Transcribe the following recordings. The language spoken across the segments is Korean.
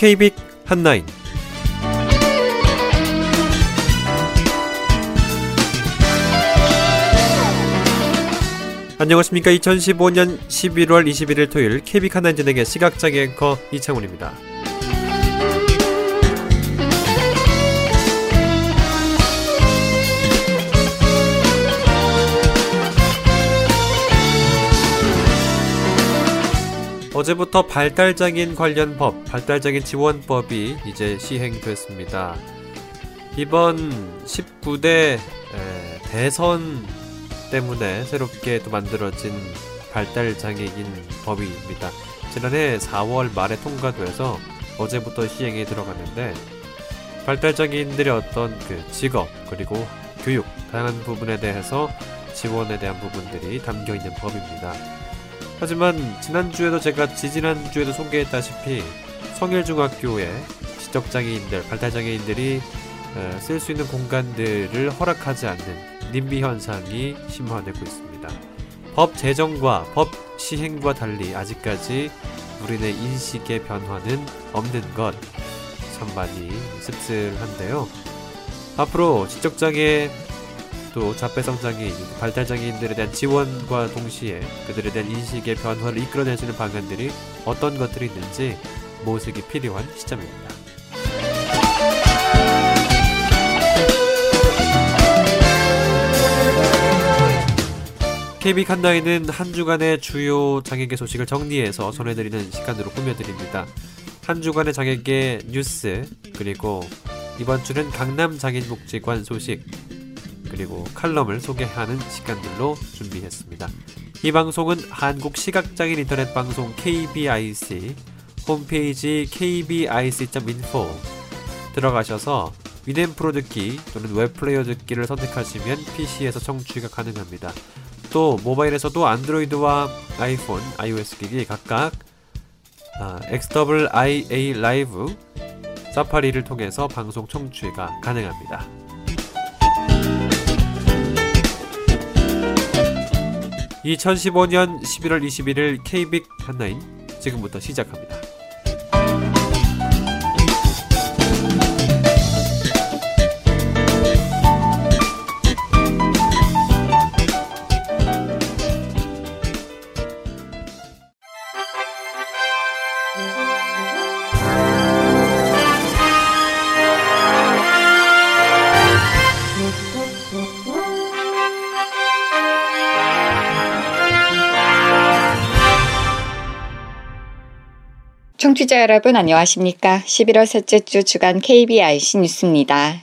KBIC 한나인 안녕하십니까 2015년 11월 21일 토요일 KBIC 한나인 진행의 시각장애 앵커 이창훈입니다. 어제부터 발달장애인 관련 법, 발달장애인 지원법이 이제 시행됐습니다. 이번 19대 대선 때문에 새롭게 또 만들어진 발달장애인 법입니다. 지난해 4월 말에 통과돼서 어제부터 시행에 들어갔는데 발달장애인들의 어떤 그 직업 그리고 교육 다양한 부분에 대해서 지원에 대한 부분들이 담겨 있는 법입니다. 하지만 지난주에도 제가 지지난주에도 소개했다시피 성일중학교에 지적장애인들, 발달장애인들이 쓸 수 있는 공간들을 허락하지 않는 님비 현상이 심화되고 있습니다. 법 제정과 법 시행과 달리 아직까지 우리네 인식의 변화는 없는 것 참 많이 씁쓸한데요. 앞으로 지적장애 또 자폐성 장애인, 발달 장애인들에 대한 지원과 동시에 그들에 대한 인식의 변화를 있는 방안들이 어떤 것들이 있는지 모색이 필요한 시점입니다. KB 칸나이는 한 주간의 주요 장애계 소식을 정리해서 전해드리는 시간으로 꾸며드립니다. 한 주간의 장애계 뉴스 그리고 이번 주는 강남 장애인복지관 소식 그리고 칼럼을 소개하는 시간들로 준비했습니다. 이 방송은 한국 시각장애인 인터넷 방송 KBIC 홈페이지 kbic.info 들어가셔서 위덴 프로 듣기 또는 웹플레이어 듣기를 선택하시면 PC에서 청취가 가능합니다. 또 모바일에서도 안드로이드와 아이폰, iOS 기기 각각 아, XWIA 라이브 사파리를 통해서 방송 청취가 가능합니다. 2015년 11월 21일 KBIC 한나인 지금부터 시작합니다. 청취자 여러분 안녕하십니까? 11월 셋째 주 주간 KBIC 뉴스입니다.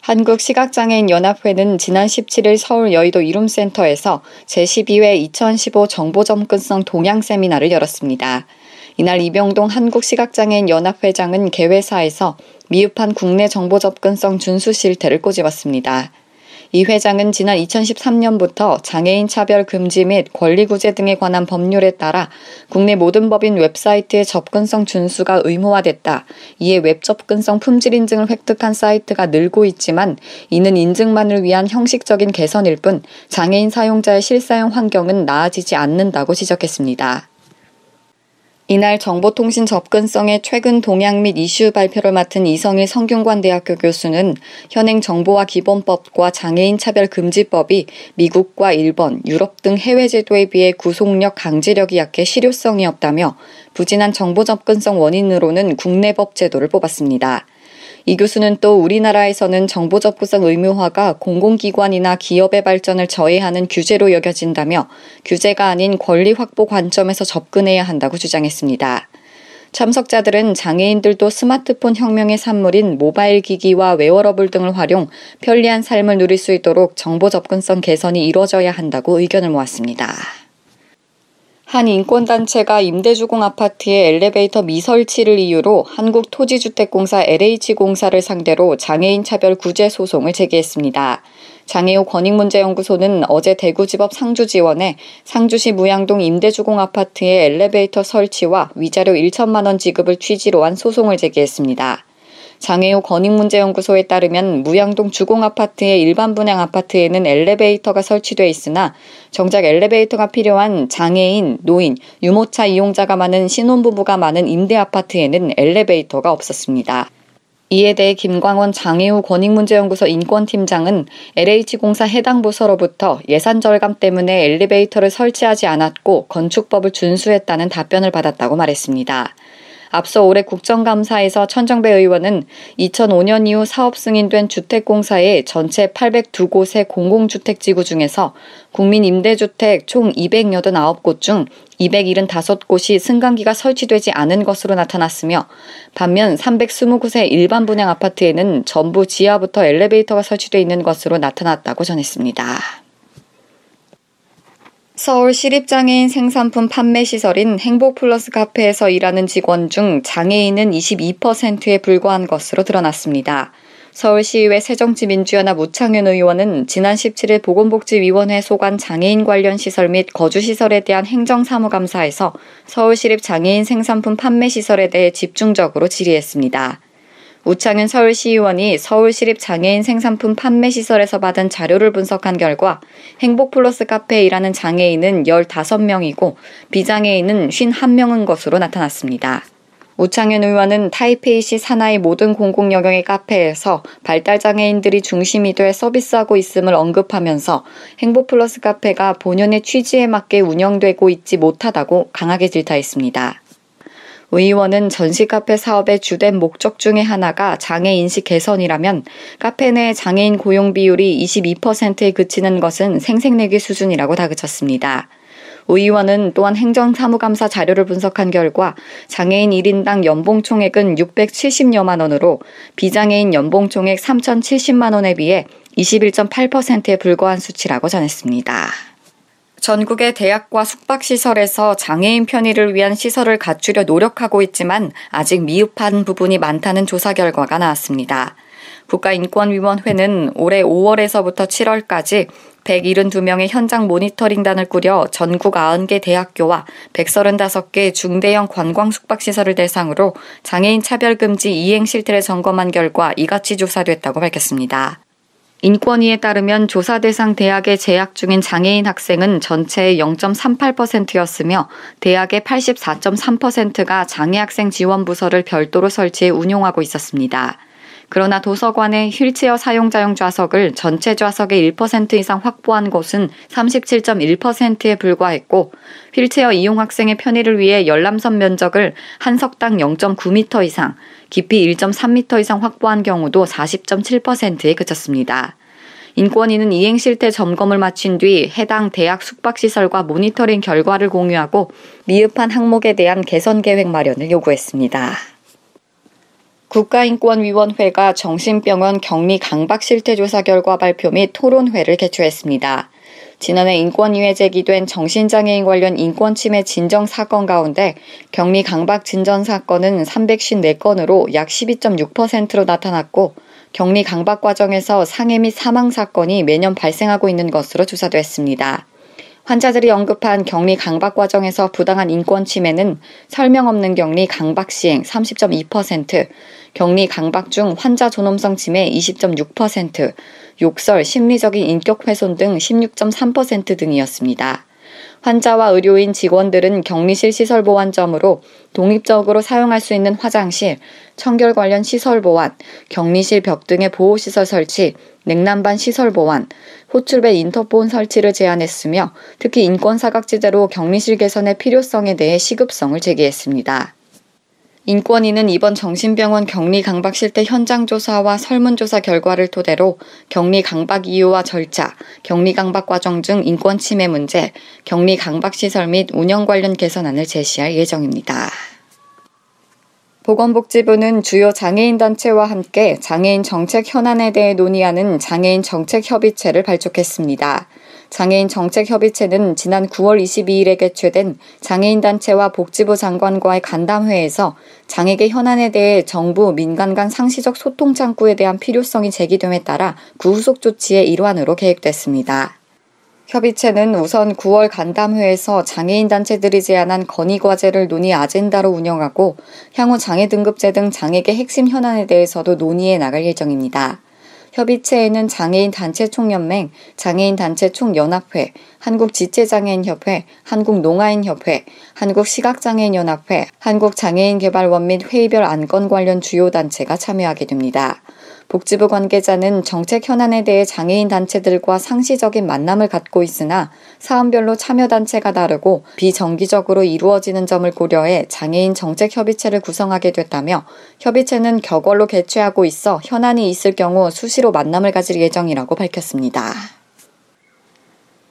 한국시각장애인 연합회는 지난 17일 서울 여의도 이룸센터에서 제12회 2015 정보접근성 동향 세미나를 열었습니다. 이날 이병동 한국시각장애인 연합회장은 개회사에서 미흡한 국내 정보 접근성 준수 실태를 꼬집었습니다. 이 회장은 지난 2013년부터 장애인 차별 금지 및 권리 구제 등에 관한 법률에 따라 국내 모든 법인 웹사이트의 접근성 준수가 의무화됐다. 이에 웹 접근성 품질 인증을 획득한 사이트가 늘고 있지만 이는 인증만을 위한 형식적인 개선일 뿐 장애인 사용자의 실사용 환경은 나아지지 않는다고 지적했습니다. 이날 정보통신 접근성의 최근 동향 및 이슈 발표를 맡은 이성일 성균관대학교 교수는 현행 정보화 기본법과 장애인 차별 금지법이 미국과 일본, 유럽 등 해외 제도에 비해 구속력, 강제력이 약해 실효성이 없다며 부진한 정보 접근성 원인으로는 국내법 제도를 꼽았습니다. 이 교수는 또 우리나라에서는 정보 접근성 의무화가 공공기관이나 기업의 발전을 저해하는 규제로 여겨진다며 규제가 아닌 권리 확보 관점에서 접근해야 한다고 주장했습니다. 참석자들은 장애인들도 스마트폰 혁명의 산물인 모바일 기기와 웨어러블 등을 활용 편리한 삶을 누릴 수 있도록 정보 접근성 개선이 이루어져야 한다고 의견을 모았습니다. 한 인권단체가 임대주공 아파트의 엘리베이터 미설치를 이유로 한국토지주택공사 LH공사를 상대로 장애인 차별 구제 소송을 제기했습니다. 장애우 권익문제연구소는 어제 대구지법 상주지원에 상주시 무양동 임대주공 아파트의 엘리베이터 설치와 위자료 1천만 원 지급을 취지로 한 소송을 제기했습니다. 장애우 건익문제연구소에 따르면 무양동 주공아파트의 일반 분양 아파트에는 엘리베이터가 설치돼 있으나 정작 엘리베이터가 필요한 장애인, 노인, 유모차 이용자가 많은 신혼부부가 많은 임대 아파트에는 엘리베이터가 없었습니다. 이에 대해 김광원 장애우 권익문제연구소 인권팀장은 LH공사 해당 부서로부터 예산 절감 때문에 엘리베이터를 설치하지 않았고 건축법을 준수했다는 답변을 받았다고 말했습니다. 앞서 올해 국정감사에서 천정배 의원은 2005년 이후 사업 승인된 주택공사의 전체 802곳의 공공주택지구 중에서 국민 임대주택 총 289곳 중 275곳이 승강기가 설치되지 않은 것으로 나타났으며 반면 320곳의 일반 분양 아파트에는 전부 지하부터 엘리베이터가 설치되어 있는 것으로 나타났다고 전했습니다. 서울 시립장애인 생산품 판매 시설인 행복플러스 카페에서 일하는 직원 중 장애인은 22%에 불과한 것으로 드러났습니다. 서울시의회 새정치민주연합 우창윤 의원은 지난 17일 보건복지위원회 소관 장애인 관련 시설 및 거주시설에 대한 행정사무감사에서 서울시립 장애인 생산품 판매 시설에 대해 집중적으로 질의했습니다. 우창윤 서울시의원이 서울시립 장애인 생산품 판매 시설에서 받은 자료를 분석한 결과 행복플러스 카페에 일하는 장애인은 15명이고 비장애인은 51명인 것으로 나타났습니다. 우창현 의원은 타이페이시 산하의 모든 공공영역의 카페에서 발달장애인들이 중심이 돼 서비스하고 있음을 언급하면서 행복플러스 카페가 본연의 취지에 맞게 운영되고 있지 못하다고 강하게 질타했습니다. 의원은 전시 카페 사업의 주된 목적 중의 하나가 장애 인식 개선이라면 카페 내 장애인 고용 비율이 22%에 그치는 것은 생색내기 수준이라고 다그쳤습니다. 오 의원은 또한 행정사무감사 자료를 분석한 결과 장애인 1인당 연봉 총액은 670여만 원으로 비장애인 연봉 총액 3,070만 원에 비해 21.8%에 불과한 수치라고 전했습니다. 전국의 대학과 숙박시설에서 장애인 편의를 위한 시설을 갖추려 노력하고 있지만 아직 미흡한 부분이 많다는 조사 결과가 나왔습니다. 국가인권위원회는 올해 5월에서부터 7월까지 172명의 현장 모니터링단을 꾸려 전국 90개 대학교와 135개 중대형 관광 숙박시설을 대상으로 장애인 차별금지 이행 실태를 점검한 결과 이같이 조사됐다고 밝혔습니다. 인권위에 따르면 조사 대상 대학에 재학 중인 장애인 학생은 전체의 0.38%였으며 대학의 84.3%가 장애학생 지원 부서를 별도로 설치해 운용하고 있었습니다. 그러나 도서관의 휠체어 사용자용 좌석을 전체 좌석의 1% 이상 확보한 곳은 37.1%에 불과했고 휠체어 이용 학생의 편의를 위해 열람선 면적을 한 석당 0.9m 이상, 깊이 1.3m 이상 확보한 경우도 40.7%에 그쳤습니다. 인권위는 이행 실태 점검을 마친 뒤 해당 대학 숙박시설과 모니터링 결과를 공유하고 미흡한 항목에 대한 개선 계획 마련을 요구했습니다. 국가인권위원회가 정신병원 격리 강박 실태 조사 결과 발표 및 토론회를 개최했습니다. 지난해 인권위에 제기된 정신장애인 관련 인권침해 진정 사건 가운데 격리 강박 진전 사건은 354건으로 약 12.6%로 나타났고 격리 강박 과정에서 상해 및 사망 사건이 매년 발생하고 있는 것으로 조사됐습니다. 환자들이 언급한 격리 강박 과정에서 부당한 인권 침해는 설명 없는 격리 강박 시행 30.2%, 격리 강박 중 환자 존엄성 침해 20.6%, 욕설, 심리적인 인격 훼손 등 16.3% 등이었습니다. 환자와 의료인 직원들은 격리실 시설 보완점으로 독립적으로 사용할 수 있는 화장실, 청결 관련 시설 보완, 격리실 벽 등의 보호 시설 설치, 냉난반 시설 보완, 호출배 인터폰 설치를 제안했으며 특히 인권 사각지대로 격리실 개선의 필요성에 대해 시급성을 제기했습니다. 인권위는 이번 정신병원 격리 강박 실태 현장 조사와 설문조사 결과를 토대로 격리 강박 이유와 절차, 격리 강박 과정 등 인권 침해 문제, 격리 강박 시설 및 운영 관련 개선안을 제시할 예정입니다. 보건복지부는 주요 장애인 단체와 함께 장애인 정책 현안에 대해 논의하는 장애인 정책 협의체를 발족했습니다. 장애인 정책협의체는 지난 9월 22일에 개최된 장애인단체와 복지부 장관과의 간담회에서 장애계 현안에 대해 정부, 민간 간 상시적 소통 창구에 대한 필요성이 제기됨에 따라 구후속 조치의 일환으로 계획됐습니다. 협의체는 우선 9월 간담회에서 장애인 단체들이 제안한 건의 과제를 논의 아젠다로 운영하고 향후 장애 등급제 등 장애계 핵심 현안에 대해서도 논의해 나갈 예정입니다. 협의체에는 장애인 단체 총연맹, 장애인 단체 총연합회, 한국지체장애인협회, 한국농아인협회, 한국시각장애인연합회, 한국장애인개발원 및 회의별 안건 관련 주요 단체가 참여하게 됩니다. 복지부 관계자는 정책 현안에 대해 장애인 단체들과 상시적인 만남을 갖고 있으나 사안별로 참여 단체가 다르고 비정기적으로 이루어지는 점을 고려해 장애인 정책 협의체를 구성하게 됐다며 협의체는 격월로 개최하고 있어 현안이 있을 경우 수시로 만남을 가질 예정이라고 밝혔습니다.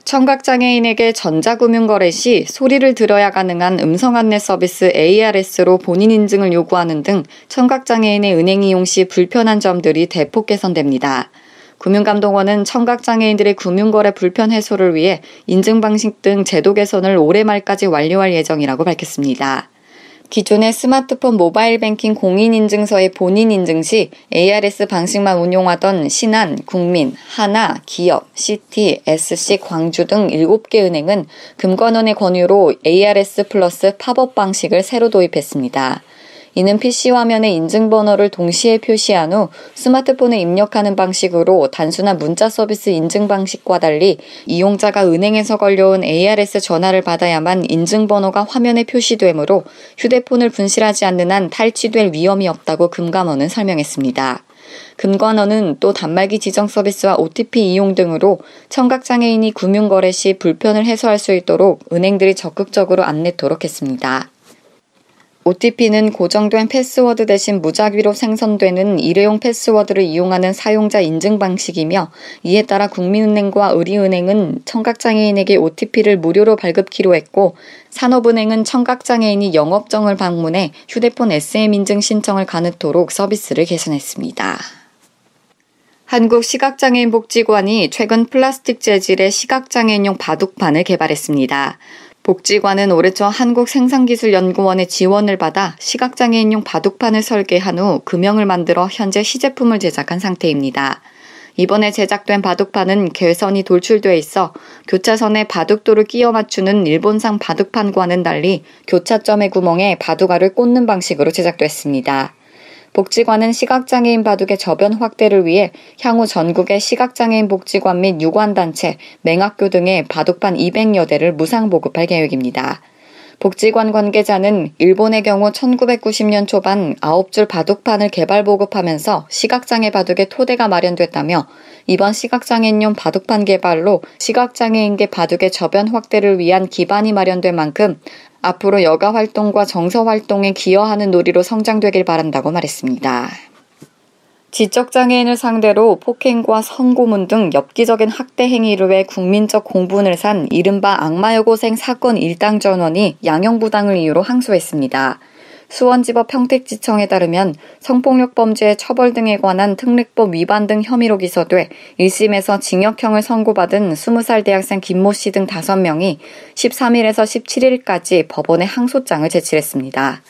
청각장애인에게 전자금융거래 시 소리를 들어야 가능한 음성 안내 서비스 ARS로 본인 인증을 요구하는 등 청각장애인의 은행 이용 시 불편한 점들이 대폭 개선됩니다. 금융감독원은 청각장애인들의 금융거래 불편 해소를 위해 인증 방식 등 제도 개선을 올해 말까지 완료할 예정이라고 밝혔습니다. 기존의 스마트폰 모바일 뱅킹 공인인증서의 본인 인증 시 ARS 방식만 운용하던 신한, 국민, 하나, 기업, 씨티, SC, 광주 등 7개 은행은 금감원의 권유로 ARS 플러스 팝업 방식을 새로 도입했습니다. 이는 PC 화면에 인증번호를 동시에 표시한 후 스마트폰에 입력하는 방식으로 단순한 문자 서비스 인증 방식과 달리 이용자가 은행에서 걸려온 ARS 전화를 받아야만 인증번호가 화면에 표시되므로 휴대폰을 분실하지 않는 한 탈취될 위험이 없다고 금감원은 설명했습니다. 금관원은 또 단말기 지정 서비스와 OTP 이용 등으로 청각장애인이 금융거래 시 불편을 해소할 수 있도록 은행들이 적극적으로 안내토록 했습니다. OTP는 고정된 패스워드 대신 무작위로 생성되는 일회용 패스워드를 이용하는 사용자 인증 방식이며 이에 따라 국민은행과 의리은행은 청각장애인에게 OTP를 무료로 발급키로 했고 산업은행은 청각장애인이 영업정을 방문해 휴대폰 SM 인증 신청을 가능토록 서비스를 개선했습니다. 한국시각장애인복지관이 최근 플라스틱 재질의 시각장애인용 바둑판을 개발했습니다. 복지관은 올해 초 한국생산기술연구원의 지원을 받아 시각장애인용 바둑판을 설계한 후 금형을 만들어 현재 시제품을 제작한 상태입니다. 이번에 제작된 바둑판은 개선이 돌출돼 있어 교차선에 바둑돌을 끼워 맞추는 일본상 바둑판과는 달리 교차점의 구멍에 바둑알을 꽂는 방식으로 제작됐습니다. 복지관은 시각장애인 바둑의 저변 확대를 위해 향후 전국의 시각장애인 복지관 및 유관단체, 맹학교 등의 바둑판 200여 대를 무상 보급할 계획입니다. 복지관 관계자는 일본의 경우 1990년 초반 9줄 바둑판을 개발 보급하면서 시각장애 바둑의 토대가 마련됐다며 이번 시각장애인용 바둑판 개발로 시각장애인계 바둑의 저변 확대를 위한 기반이 마련된 만큼 앞으로 여가 활동과 정서 활동에 기여하는 놀이로 성장되길 바란다고 말했습니다. 지적장애인을 상대로 폭행과 성고문 등 엽기적인 학대 행위를 해 국민적 공분을 산 이른바 악마여고생 사건 일당 전원이 양형부당을 이유로 항소했습니다. 수원지법 평택지청에 따르면 성폭력 범죄 처벌 등에 관한 특례법 위반 등 혐의로 기소돼 1심에서 징역형을 선고받은 20살 대학생 김모 씨 등 5명이 13일에서 17일까지 법원에 항소장을 제출했습니다.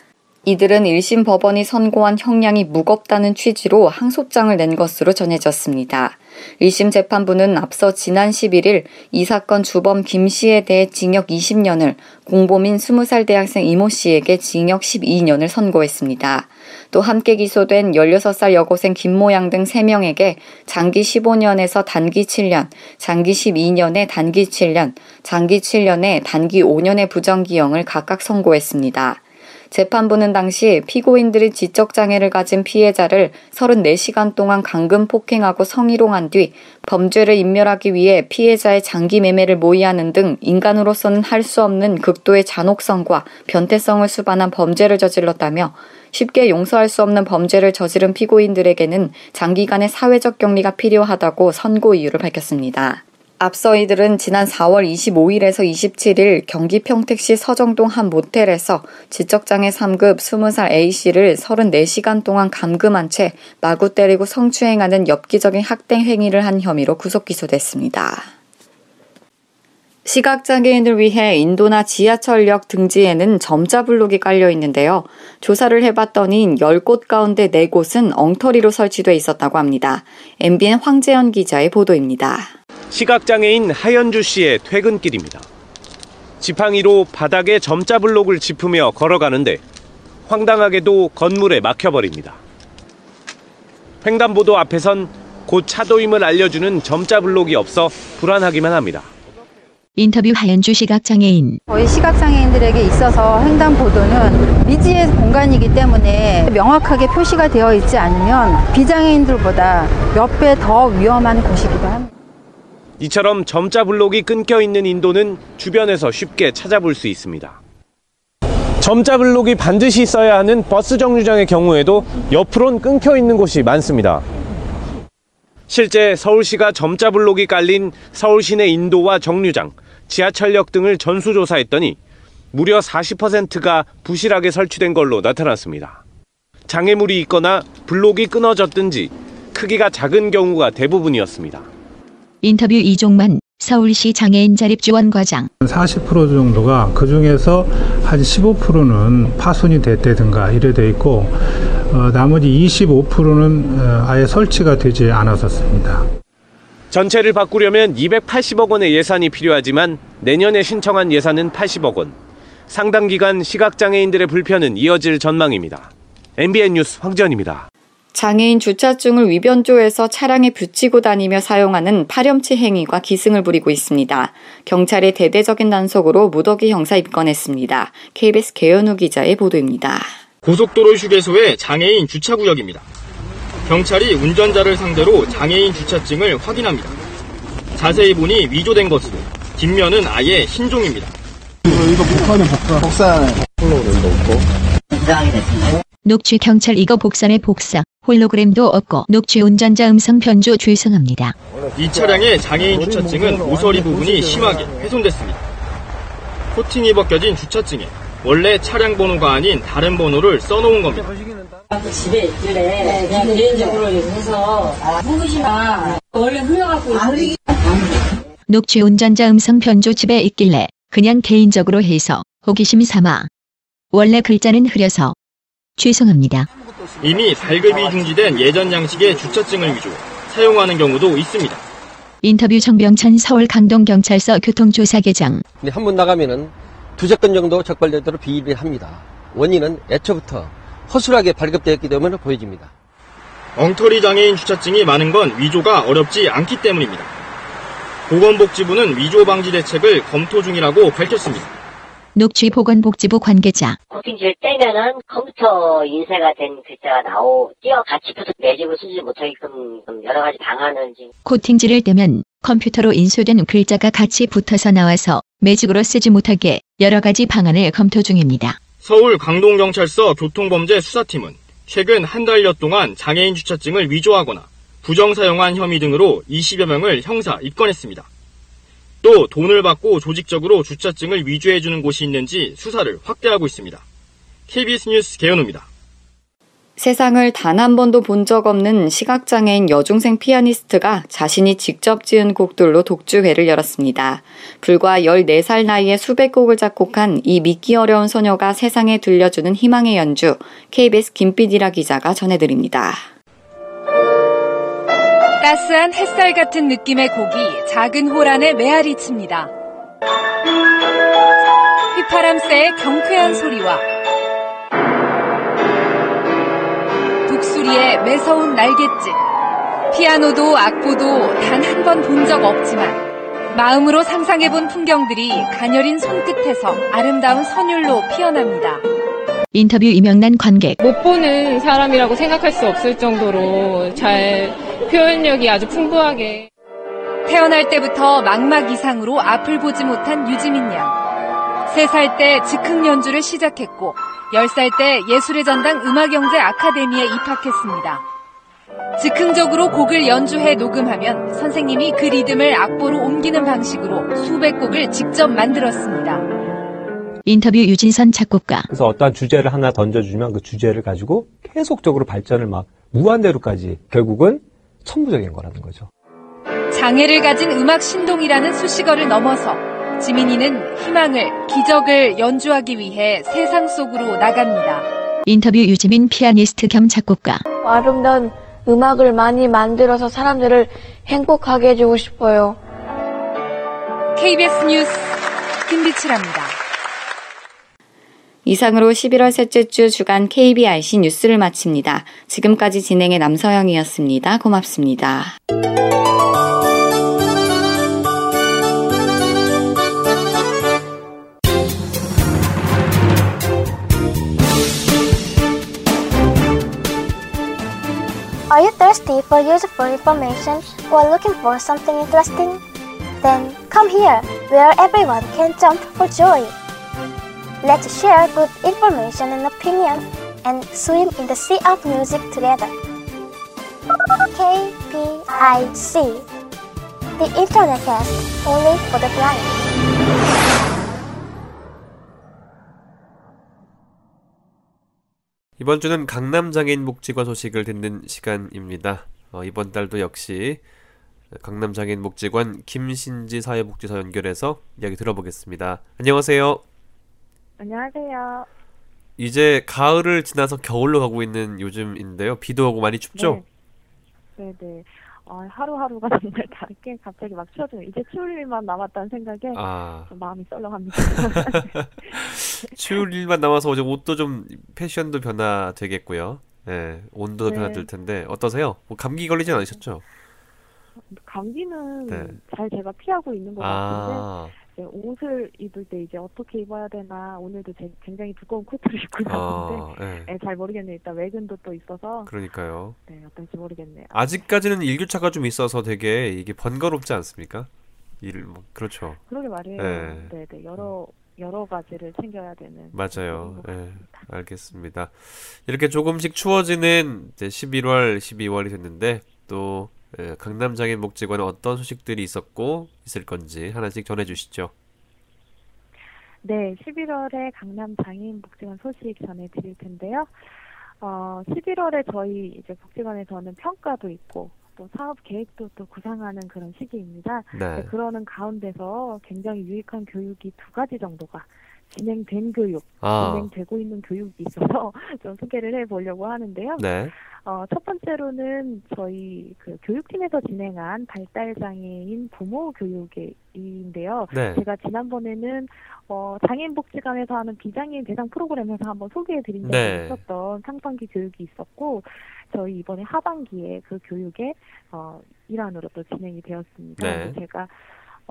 이들은 1심 법원이 선고한 형량이 무겁다는 취지로 항소장을 낸 것으로 전해졌습니다. 1심 재판부는 앞서 지난 11일 이 사건 주범 김 씨에 대해 징역 20년을 공범인 20살 대학생 이모 씨에게 징역 12년을 선고했습니다. 또 함께 기소된 16살 여고생 김모 양 등 3명에게 장기 15년에서 단기 7년, 장기 12년에 단기 7년, 장기 7년에 단기 5년의 부정기형을 각각 선고했습니다. 재판부는 당시 피고인들이 지적장애를 가진 피해자를 34시간 동안 강금 폭행하고 성희롱한 뒤 범죄를 인멸하기 위해 피해자의 장기 매매를 모의하는 등 인간으로서는 할 수 없는 극도의 잔혹성과 변태성을 수반한 범죄를 저질렀다며 쉽게 용서할 수 없는 범죄를 저지른 피고인들에게는 장기간의 사회적 격리가 필요하다고 선고 이유를 밝혔습니다. 앞서 이들은 지난 4월 25일에서 27일 경기 평택시 서정동 한 모텔에서 지적장애 3급 20살 A씨를 34시간 동안 감금한 채 마구 때리고 성추행하는 엽기적인 학대 행위를 한 혐의로 구속 기소됐습니다. 시각장애인을 위해 인도나 지하철역 등지에는 점자 블록이 깔려 있는데요. 조사를 해봤더니 10곳 가운데 4곳은 엉터리로 설치돼 있었다고 합니다. MBN 황재현 기자의 보도입니다. 시각장애인 하연주 씨의 퇴근길입니다. 지팡이로 바닥에 점자 블록을 짚으며 걸어가는데 황당하게도 건물에 막혀버립니다. 횡단보도 앞에선 곧 차도임을 알려주는 점자 블록이 없어 불안하기만 합니다. 인터뷰 하연주 시각장애인 저희 시각장애인들에게 있어서 횡단보도는 미지의 공간이기 때문에 명확하게 표시가 되어 있지 않으면 비장애인들보다 몇 배 더 위험한 곳이기도 합니다. 이처럼 점자 블록이 끊겨 있는 인도는 주변에서 쉽게 찾아볼 수 있습니다. 점자 블록이 반드시 있어야 하는 버스 정류장의 경우에도 옆으론 끊겨 있는 곳이 많습니다. 실제 서울시가 점자 블록이 깔린 서울시내 인도와 정류장, 지하철역 등을 전수조사했더니 무려 40%가 부실하게 설치된 걸로 나타났습니다. 장애물이 있거나 블록이 끊어졌든지 크기가 작은 경우가 대부분이었습니다. 인터뷰 이종만 서울시 장애인 자립지원과장 40% 정도가 그 중에서 한 15%는 파손이 됐다든가 이래 돼 있고 어, 나머지 25%는 어, 아예 설치가 되지 않았었습니다. 전체를 바꾸려면 280억 원의 예산이 필요하지만 내년에 신청한 예산은 80억 원. 상당 기간 시각장애인들의 불편은 이어질 전망입니다. MBN 뉴스 황지연입니다. 장애인 주차증을 위변조에서 차량에 붙이고 다니며 사용하는 파렴치 행위가 기승을 부리고 있습니다. 경찰의 대대적인 단속으로 무더기 형사 입건했습니다. KBS 개연우 기자의 보도입니다. 고속도로 휴게소의 장애인 주차구역입니다. 경찰이 운전자를 상대로 장애인 주차증을 확인합니다. 자세히 보니 위조된 것으로 뒷면은 아예 흰종입니다. 녹취 경찰 이거 복사네 복사 홀로그램도 없고 녹취 운전자 음성 변조 죄송합니다. 이 차량의 장애인 주차증은 모서리 부분이 심하게 훼손됐습니다. 코팅이 벗겨진 주차증에 원래 차량 번호가 아닌 다른 번호를 써놓은 겁니다. 집에 있길래 그냥 개인적으로 해서 묵으시나 원래 흘러갖고 있어요. 녹취 운전자 음성 변조 집에 있길래 그냥 개인적으로 해서 호기심 삼아 원래 글자는 흐려서 죄송합니다. 이미 발급이 중지된 예전 양식의 주차증을 위조 사용하는 경우도 있습니다. 인터뷰 정병찬 서울 강동경찰서 교통조사계장 한 번 나가면은 두세 건 정도 적발되도록 비리를 합니다. 원인은 애초부터 허술하게 발급되었기 때문에 보여집니다. 엉터리 장애인 주차증이 많은 건 위조가 어렵지 않기 때문입니다. 보건복지부는 위조 방지 대책을 검토 중이라고 밝혔습니다. 녹취 보건복지부 관계자 코팅지를 떼면은 컴퓨터 인쇄가 된 글자가 나오 띄어 같이 붙어 매집을 쓰지 못하게끔 좀 여러 가지 방안을 지금 코팅지를 떼면 컴퓨터로 인쇄된 글자가 같이 붙어서 나와서 매직으로 쓰지 못하게 여러 가지 방안을 검토 중입니다. 서울 강동경찰서 교통범죄 수사팀은 최근 한 달여 동안 장애인 주차증을 위조하거나 부정 사용한 혐의 등으로 20여 명을 형사 입건했습니다. 또 돈을 받고 조직적으로 주차증을 위조해주는 곳이 있는지 수사를 확대하고 있습니다. KBS 뉴스 개연우입니다. 세상을 단 한 번도 본 적 없는 시각장애인 여중생 피아니스트가 자신이 직접 지은 곡들로 독주회를 열었습니다. 불과 14살 나이에 수백 곡을 작곡한 이 믿기 어려운 소녀가 세상에 들려주는 희망의 연주, KBS 김PD라 기자가 전해드립니다. 따스한 햇살 같은 느낌의 곡이 작은 호란에 메아리 칩니다. 휘파람새의 경쾌한 소리와 독수리의 매서운 날갯짓, 피아노도 악보도 단 한 번 본 적 없지만 마음으로 상상해본 풍경들이 가녀린 손끝에서 아름다운 선율로 피어납니다. 인터뷰 이명란 관객 못 보는 사람이라고 생각할 수 없을 정도로 잘 표현력이 아주 풍부하게 태어날 때부터 망막 이상으로 앞을 보지 못한 유지민 양. 3살 때 즉흥 연주를 시작했고 10살 때 예술의 전당 음악영재 아카데미에 입학했습니다. 즉흥적으로 곡을 연주해 녹음하면 선생님이 그 리듬을 악보로 옮기는 방식으로 수백 곡을 직접 만들었습니다. 인터뷰 유진선 작곡가 그래서 어떠한 주제를 하나 던져주면 그 주제를 가지고 계속적으로 발전을 막 무한대로까지 결국은 천부적인 거라는 거죠. 장애를 가진 음악 신동이라는 수식어를 넘어서 지민이는 희망을, 기적을 연주하기 위해 세상 속으로 나갑니다. 인터뷰 유지민 피아니스트 겸 작곡가 아름다운 음악을 많이 만들어서 사람들을 행복하게 해주고 싶어요. KBS 뉴스 김비치랍니다. 이상으로 11월 셋째 주 주간 KBRC 뉴스를 마칩니다. 지금까지 진행의 남서영이었습니다. 고맙습니다. Are you thirsty for useful information or looking for something interesting? Then come here, where everyone can jump for joy. Let's share good information and opinion and swim in the sea of music together. KPIC The Internet Cast only for the blind. 이번 주는 강남 장애인 복지관 소식을 듣는 시간입니다. 어, 이번 달도 역시 강남 장애인 복지관 김신지 사회복지사 연결해서 이야기 들어보겠습니다. 안녕하세요. 안녕하세요. 이제 가을을 지나서 겨울로 가고 있는 요즘인데요. 비도 오고 많이 춥죠? 네, 네. 아, 하루하루가 정말 다르게 갑자기 막 추워지고 이제 추울 일만 남았다는 생각에 아. 좀 마음이 썰렁합니다. 추울 일만 남아서 이제 옷도 좀 패션도 변화 되겠고요. 예, 온도도 네. 변화될 텐데 어떠세요? 뭐 감기 걸리진 않으셨죠? 감기는 네. 잘 제가 피하고 있는 것 같은데 아, 이제 옷을 입을 때 이제 어떻게 입어야 되나 오늘도 제- 굉장히 두꺼운 코트를 입고 나왔는데 아, 예. 네, 잘 모르겠네요. 일단 외근도 또 있어서 그러니까요. 네, 어떨지 모르겠네요. 아직까지는 일교차가 좀 있어서 되게 이게 번거롭지 않습니까? 일, 뭐, 그렇죠. 그러게 말이에요. 네. 네, 네. 여러 여러 가지를 챙겨야 되는 맞아요. 예, 알겠습니다. 이렇게 조금씩 추워지는 이제 11월, 12월이 됐는데 또 예, 강남장애인 복지관에 어떤 소식들이 있었고 있을 건지 하나씩 전해주시죠. 네, 11월에 강남 장애인 복지관 소식 전해드릴 텐데요. 어, 11월에 저희 이제 복지관에서는 평가도 있고 또 사업 계획도 또 구상하는 그런 시기입니다. 네. 그러는 가운데서 굉장히 유익한 교육이 두 가지 정도가 진행된 교육, 아. 진행되고 있는 교육이 있어서 좀 소개를 해보려고 하는데요. 네. 어, 첫 번째로는 저희 그 교육팀에서 진행한 발달 장애인 부모 교육인데요. 네. 제가 지난번에는 어, 장애인 복지관에서 하는 비장애인 대상 프로그램에서 한번 소개해드린 적이 네. 있었던 상반기 교육이 있었고 저희 이번에 하반기에 그 교육의 어, 일환으로 또 진행이 되었습니다. 네. 제가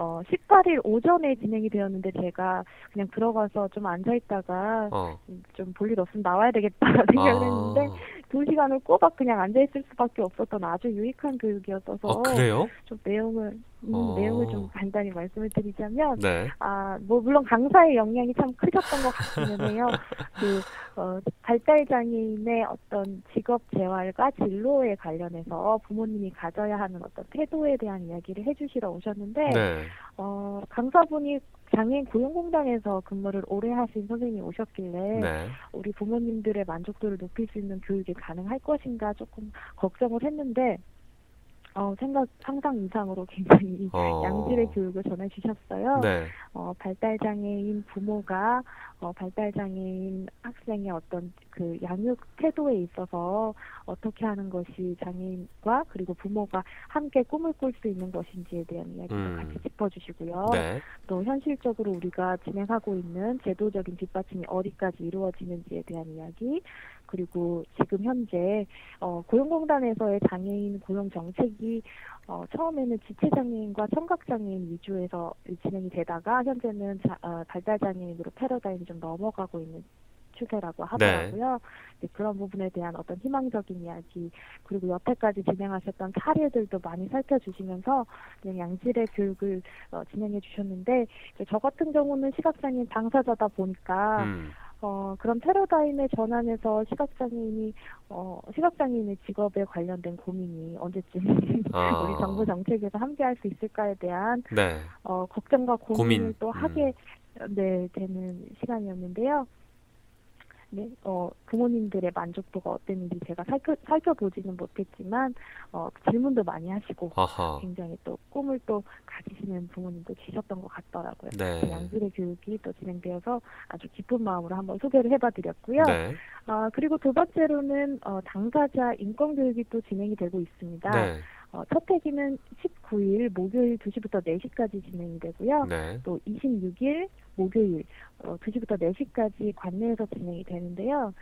어, 18일 오전에 진행이 되었는데 제가 그냥 들어가서 좀 앉아 있다가 어. 좀볼 일 없으면 나와야 되겠다 생각을 아. 했는데 두 시간을 꼬박 그냥 앉아 있을 수밖에 없었던 아주 유익한 교육이었어서 어, 그래요? 좀 내용을 음, 어. 내용을 좀 간단히 말씀을 드리자면 네. 아, 뭐 물론 강사의 역량이 참 크셨던 것 같기는 해요. 그 어, 발달 장애인의 어떤 직업 재활과 진로에 관련해서 부모님이 가져야 하는 어떤 태도에 대한 이야기를 해주시러 오셨는데 네. 어, 강사분이 장애인 고용공단에서 근무를 오래 하신 선생님이 오셨길래 네. 우리 부모님들의 만족도를 높일 수 있는 교육이 가능할 것인가 조금 걱정을 했는데 어, 생각 상상 이상으로 굉장히 어. 양질의 교육을 전해주셨어요. 네. 어, 발달장애인 부모가 어, 발달장애인 학생의 어떤 그 양육 태도에 있어서 어떻게 하는 것이 장애인과 그리고 부모가 함께 꿈을 꿀 수 있는 것인지에 대한 이야기도 음. 같이 짚어주시고요. 네. 또 현실적으로 우리가 진행하고 있는 제도적인 뒷받침이 어디까지 이루어지는지에 대한 이야기 그리고 지금 현재 어, 고용공단에서의 장애인 고용 정책이 어, 처음에는 지체장애인과 청각장애인 위주에서 진행이 되다가 현재는 자, 어, 발달장애인으로 패러다임이 좀 넘어가고 있는 추세라고 하더라고요. 네, 그런 부분에 대한 어떤 희망적인 이야기 그리고 여태까지 진행하셨던 사례들도 많이 살펴주시면서 그냥 양질의 교육을 어, 진행해 주셨는데 저 같은 경우는 시각장애인 당사자다 보니까 음. 어, 그런 패러다임의 전환에서 시각장애인이, 어, 시각장애인의 직업에 관련된 고민이 언제쯤 아. 우리 정부 정책에서 함께 할 수 있을까에 대한, 네. 어, 걱정과 고민을 고민. 또 음. 하게, 네, 되는 시간이었는데요. 네, 어, 부모님들의 만족도가 어땠는지 제가 살펴, 살펴보지는 못했지만, 어, 질문도 많이 하시고, 아하. 굉장히 또 꿈을 또 가지시는 부모님도 계셨던 것 같더라고요. 네. 그 양질의 교육이 또 진행되어서 아주 기쁜 마음으로 한번 소개를 해봐드렸고요. 네. 아, 그리고 두 번째로는 어, 당사자 인권 교육이 또 진행이 되고 있습니다. 네. 어, 첫 회기는 19일 목요일 2시부터 4시까지 진행이 되고요. 네. 또 26일 목요일 어, 2시부터 4시까지 관내에서 진행이 되는데요.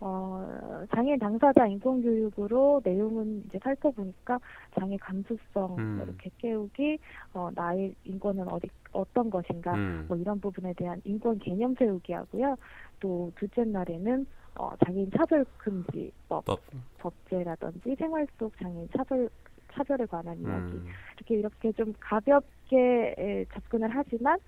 어, 장애 당사자 인권 교육으로 내용은 이제 살펴보니까 장애 감수성 음. 이렇게 깨우기, 어, 나의 인권은 어디 어떤 것인가, 음. 뭐 이런 부분에 대한 인권 개념 세우기 하고요. 또 둘째 날에는 어, 장애인 차별 금지법, 법. 법제라든지 생활 속 장애인 차별 차별에 관한 이야기 음. 이렇게 이렇게 좀 가볍게 에, 접근을 하지만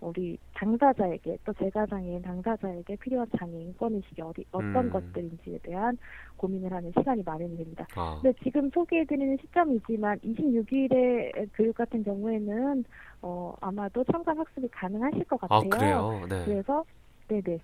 우리 당사자에게 또 제가 장애인 당사자에게 필요한 장애 인 권 의식이 어디 어떤 음. 것들인지에 대한 고민을 하는 시간이 마련이 됩니다. 아. 근데 지금 소개해드리는 시점이지만 26일의 교육 같은 경우에는 어, 아마도 참관 학습이 가능하실 것 아, 같아요. 그래요? 네. 그래서 네네.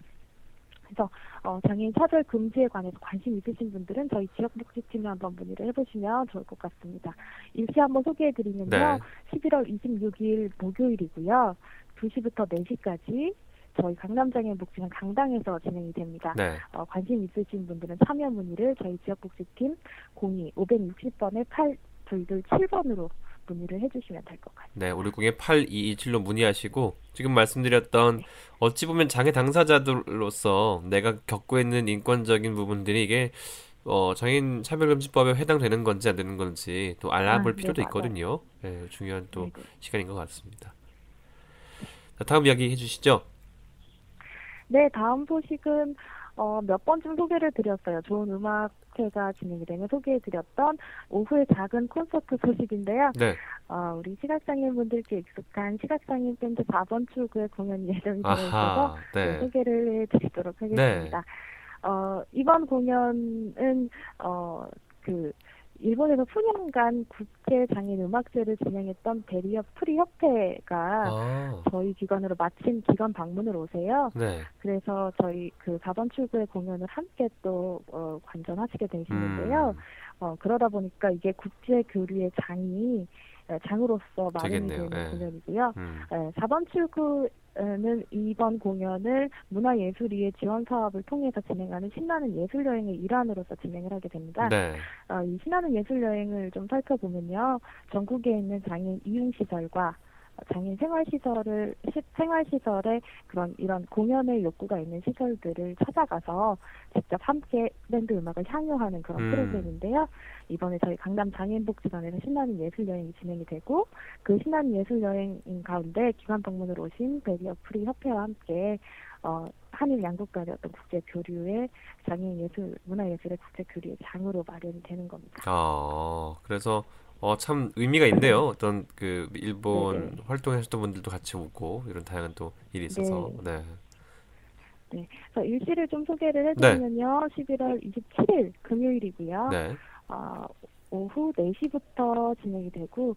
그래서 어, 장애인 차별 금지에 관해서 관심 있으신 분들은 저희 지역 복지팀에 한번 문의를 해보시면 좋을 것 같습니다. 일시 한번 소개해드리면요. 네. 11월 26일 목요일이고요. 2시부터 4시까지 저희 강남장애인복지관 강당에서 진행이 됩니다. 네. 어, 관심 있으신 분들은 참여 문의를 저희 지역복지팀 02 560번에 8227번으로 문의를 해주시면 될 것 같아요. 네, 560에 8227로 문의하시고 지금 말씀드렸던 어찌 보면 장애 당사자들로서 내가 겪고 있는 인권적인 부분들이 이게 어, 장애인 차별금지법에 해당되는 건지 안 되는 건지 또 알아볼 아, 네, 필요도 맞아요. 있거든요. 네, 중요한 또 네, 시간인 것 같습니다. 자, 다음 이야기 해주시죠. 네, 다음 소식은 어, 몇 번쯤 소개를 드렸어요. 좋은 음악회가 진행이 되면 소개해드렸던 오후의 작은 콘서트 소식인데요. 네. 어, 우리 시각장애인분들께 익숙한 시각장애인 밴드 4번 출구의 공연이 예정이 되어 있어서 네. 네, 소개를 해드리도록 하겠습니다. 어, 이번 공연은 어, 그 일본에서 수년간 국제 장애인 음악제를 진행했던 베리어 프리 협회가 아, 저희 기관으로 마침 기관 방문을 오세요. 네. 그래서 저희 그 4번 출구의 공연을 함께 또 어, 관전하시게 되시는데요. 음. 어, 그러다 보니까 이게 국제 교류의 장이 에, 장으로서 마련이. 되는 예. 공연이고요. 음. 에, 4번 출구는 이번 공연을 문화예술위의 지원 사업을 통해서 진행하는 신나는 예술 여행의 일환으로서 진행을 하게 됩니다. 네. 어, 이 신나는 예술 여행을 좀 살펴보면요. 전국에 있는 장애인 이용 시설과 장애인 생활시설을, 시- 생활시설에 그런 이런 공연의 욕구가 있는 시설들을 찾아가서 직접 함께 밴드 음악을 향유하는 그런 음. 프로그램인데요. 이번에 저희 강남 장애인복지관에서 신나는 예술 여행이 진행이 되고 그 신나는 예술 여행 가운데 기관 방문으로 오신 베리어 프리 협회와 함께 어, 한일 양국 간의 어떤 국제 교류의 장애인 예술, 문화 예술의 국제 교류의 장으로 마련이 되는 겁니다. 아, 그래서 어, 참 의미가 있네요. 어떤 그 일본 네네. 활동하셨던 분들도 같이 오고 이런 다양한 또 일이 있어서 네. 네. 그래서 일시를 좀 소개를 네. 해드리면요. 11월 27일 금요일이고요. 네. 어, 오후 4시부터 진행이 되고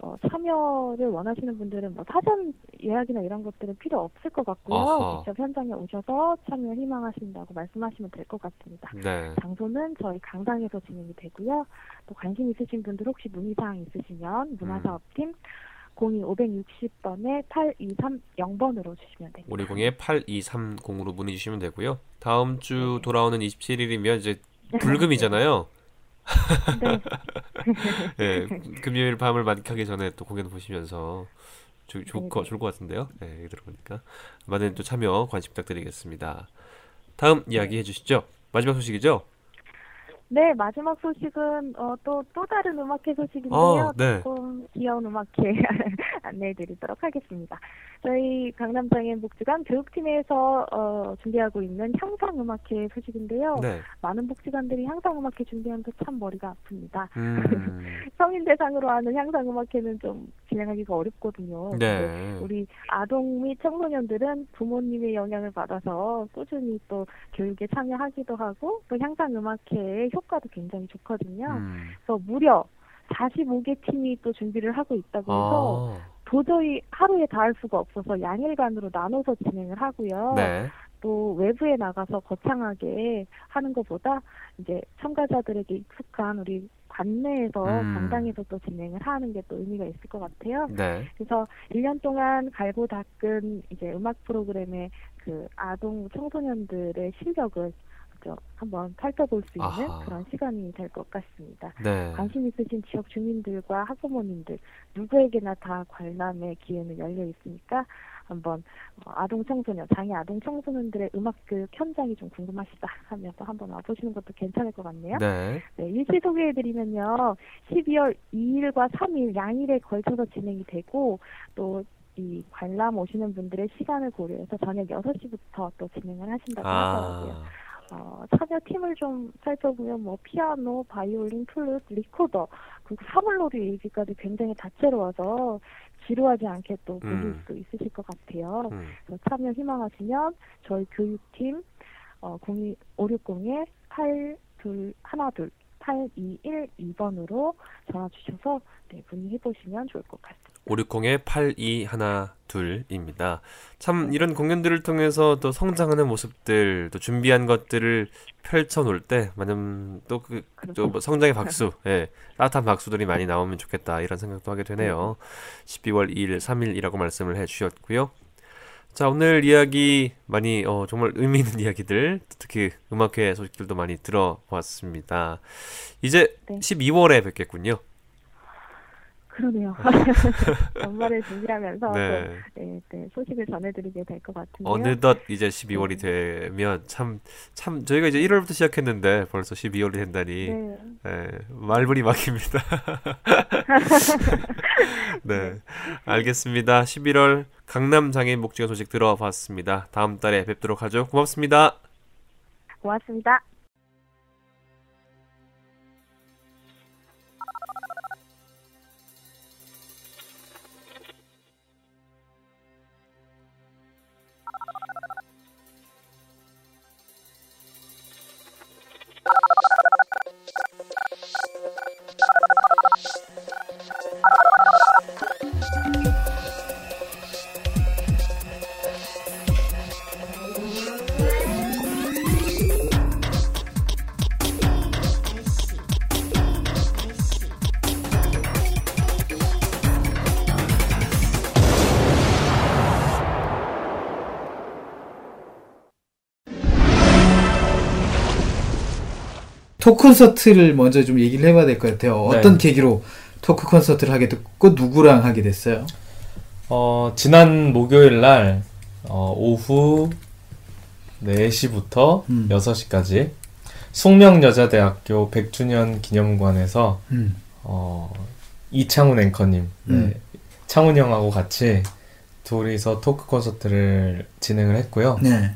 어, 참여를 원하시는 분들은 뭐 사전 예약이나 이런 것들은 필요 없을 것 같고요. 아하. 직접 현장에 오셔서 참여 희망하신다고 말씀하시면 될 것 같습니다. 네. 장소는 저희 강당에서 진행이 되고요. 또 관심 있으신 분들 혹시 문의사항 있으시면 문화사업팀 02-560번에 8230번으로 주시면 됩니다. 520에 8230으로 문의 주시면 되고요. 다음 주 돌아오는 27일이면 이제 불금이잖아요. 네. 네, 금요일 밤을 만끽하기 전에 또 공연 보시면서 좋, 좋을, 거, 네네. 좋을 것 같은데요. 네, 들어보니까. 많은 또 참여 관심 부탁드리겠습니다. 다음 이야기 해주시죠. 마지막 소식이죠? 네, 마지막 소식은 어, 또, 또 다른 음악회 소식인데요. 어, 네. 조금 귀여운 음악회 안내해 드리도록 하겠습니다. 저희 강남장애인 복지관 교육팀에서 어, 준비하고 있는 향상음악회 소식인데요. 네. 많은 복지관들이 향상음악회 준비하면서 참 머리가 아픕니다. 음, 성인 대상으로 하는 향상음악회는 좀 진행하기가 어렵거든요. 네. 우리 아동 및 청소년들은 부모님의 영향을 받아서 꾸준히 또 교육에 참여하기도 하고 또 향상음악회의 효과도 굉장히 좋거든요. 음. 그래서 무려 45개 팀이 또 준비를 하고 있다고 해서 아, 도저히 하루에 다 할 수가 없어서 양일간으로 나눠서 진행을 하고요. 네. 또 외부에 나가서 거창하게 하는 것보다 이제 참가자들에게 익숙한 우리 관내에서 음. 강당에서 또 진행을 하는 게 또 의미가 있을 것 같아요. 네. 그래서 1년 동안 갈고 닦은 이제 음악 프로그램의 그 아동 청소년들의 실력을 그저 한번 살펴볼 수 있는 아하. 그런 시간이 될 것 같습니다. 네. 관심 있으신 지역 주민들과 학부모님들 누구에게나 다 관람의 기회는 열려 있으니까 한번 어, 아동 청소년 장애 아동 청소년들의 음악 교육 현장이 좀 궁금하시다 하면 또 한번 와보시는 것도 괜찮을 것 같네요. 네. 네, 일시 소개해드리면요. 12월 2일과 3일 양일에 걸쳐서 진행이 되고 또이 관람 오시는 분들의 시간을 고려해서 저녁 6시부터 또 진행을 하신다고 하더라고요. 아. 어, 참여 팀을 좀 살펴보면 뭐 피아노, 바이올린, 플룻, 리코더 그리고 사물놀이 얘기까지 굉장히 다채로워서 지루하지 않게 또 보실 음. 수 있으실 것 같아요. 음. 그래서 참여 희망하시면 저희 교육팀 어, 02560에 8212 8212번으로 전화 주셔서 네, 문의해 보시면 좋을 것 같습니다. 560에 8212입니다. 참 이런 공연들을 통해서 또 성장하는 모습들, 또 준비한 것들을 펼쳐놓을 때 많은 또그 또뭐 성장의 박수, 예, 따뜻한 박수들이 많이 나오면 좋겠다 이런 생각도 하게 되네요. 12월 2일, 3일이라고 말씀을 해주셨고요. 자 오늘 이야기 많이 어, 정말 의미 있는 이야기들, 특히 음악회 소식들도 많이 들어보았습니다. 이제 네. 12월에 뵙겠군요. 그러네요. 연말을 준비하면서 네. 또, 네, 네, 소식을 전해드리게 될 것 같은데요. 어느덧 이제 12월이 되면 참, 참, 저희가 이제 1월부터 시작했는데 벌써 12월이 된다니, 네. 예, 말문이 막힙니다. 네. 알겠습니다. 11월 강남 장애인 복지관 소식 들어봤습니다. 다음 달에 뵙도록 하죠. 고맙습니다. 고맙습니다. 토크 콘서트를 먼저 좀 얘기를 해봐야 될 것 같아요. 어떤 계기로 토크 콘서트를 하게 됐고 누구랑 하게 됐어요? 어, 지난 목요일 날 어, 오후 4시부터 음. 6시까지 숙명여자대학교 100주년 기념관에서 음. 어, 이창훈 앵커님, 음. 네, 창훈 형하고 같이 둘이서 토크 콘서트를 진행을 했고요. 네.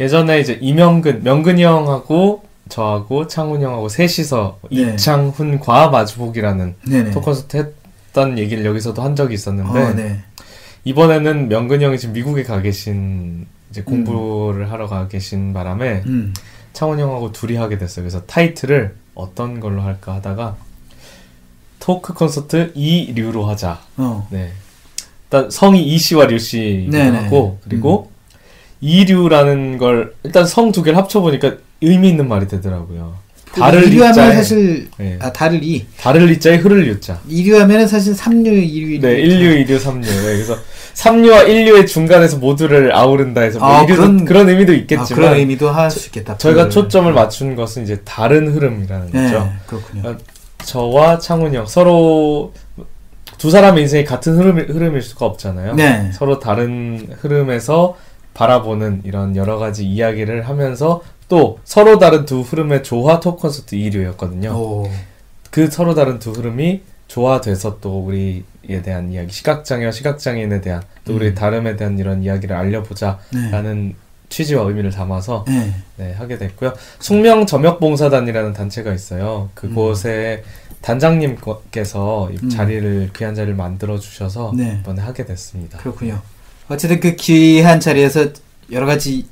예전에 이제 이명근, 명근이 형하고 저하고 창훈 형하고 셋이서 네. 이창훈 과 마주보기라는 네네. 토크 콘서트 했던 얘기를 여기서도 한 적이 있었는데 어, 네. 이번에는 명근이 형이 지금 미국에 가 계신 이제 공부를 하러 가 계신 바람에 음. 창훈 형하고 둘이 하게 됐어요. 그래서 타이틀을 어떤 걸로 할까 하다가 토크 콘서트 이류로 하자. 어. 네. 일단 성이 이씨와 류씨로 네네. 하고 그리고 이류라는 걸 일단 성 두 개를 합쳐 보니까 의미 있는 말이 되더라고요. 달을 이류하면 이자에 사실 네. 아 달을 이 달을 이자에 흐를 유자. 이류하면은 사실 삼류 이류 네, 인류, 이류, 삼류. 네, 그래서 삼류와 인류의 중간에서 모두를 아우른다 해서 뭐 아, 그런- 그런, 의미도 있겠지만 아, 그런 의미도 할 수 있겠다. 저희가 그- 초점을 맞춘 것은 이제 다른 흐름이라는 네, 거죠. 그렇군요. 그러니까 저와 창훈이 형 서로 두 사람의 인생이 같은 흐름, 흐름일 수가 없잖아요. 네. 서로 다른 흐름에서 바라보는 이런 여러 가지 이야기를 하면서 또 서로 다른 두 흐름의 조화 토크 콘서트 2류였거든요. 오. 그 서로 다른 두 흐름이 조화돼서 또 우리에 대한 이야기, 시각장애와 시각장애인에 대한 또 우리의 음. 다름에 대한 이런 이야기를 알려보자라는 취지와 의미를 담아서 네. 네, 하게 됐고요. 숙명 점역봉사단이라는 단체가 있어요. 그곳에 단장님께서 이 음. 자리를 귀한 자리를 만들어 주셔서 네. 이번에 하게 됐습니다. 그렇군요. 어쨌든 그 귀한 자리에서 여러 가지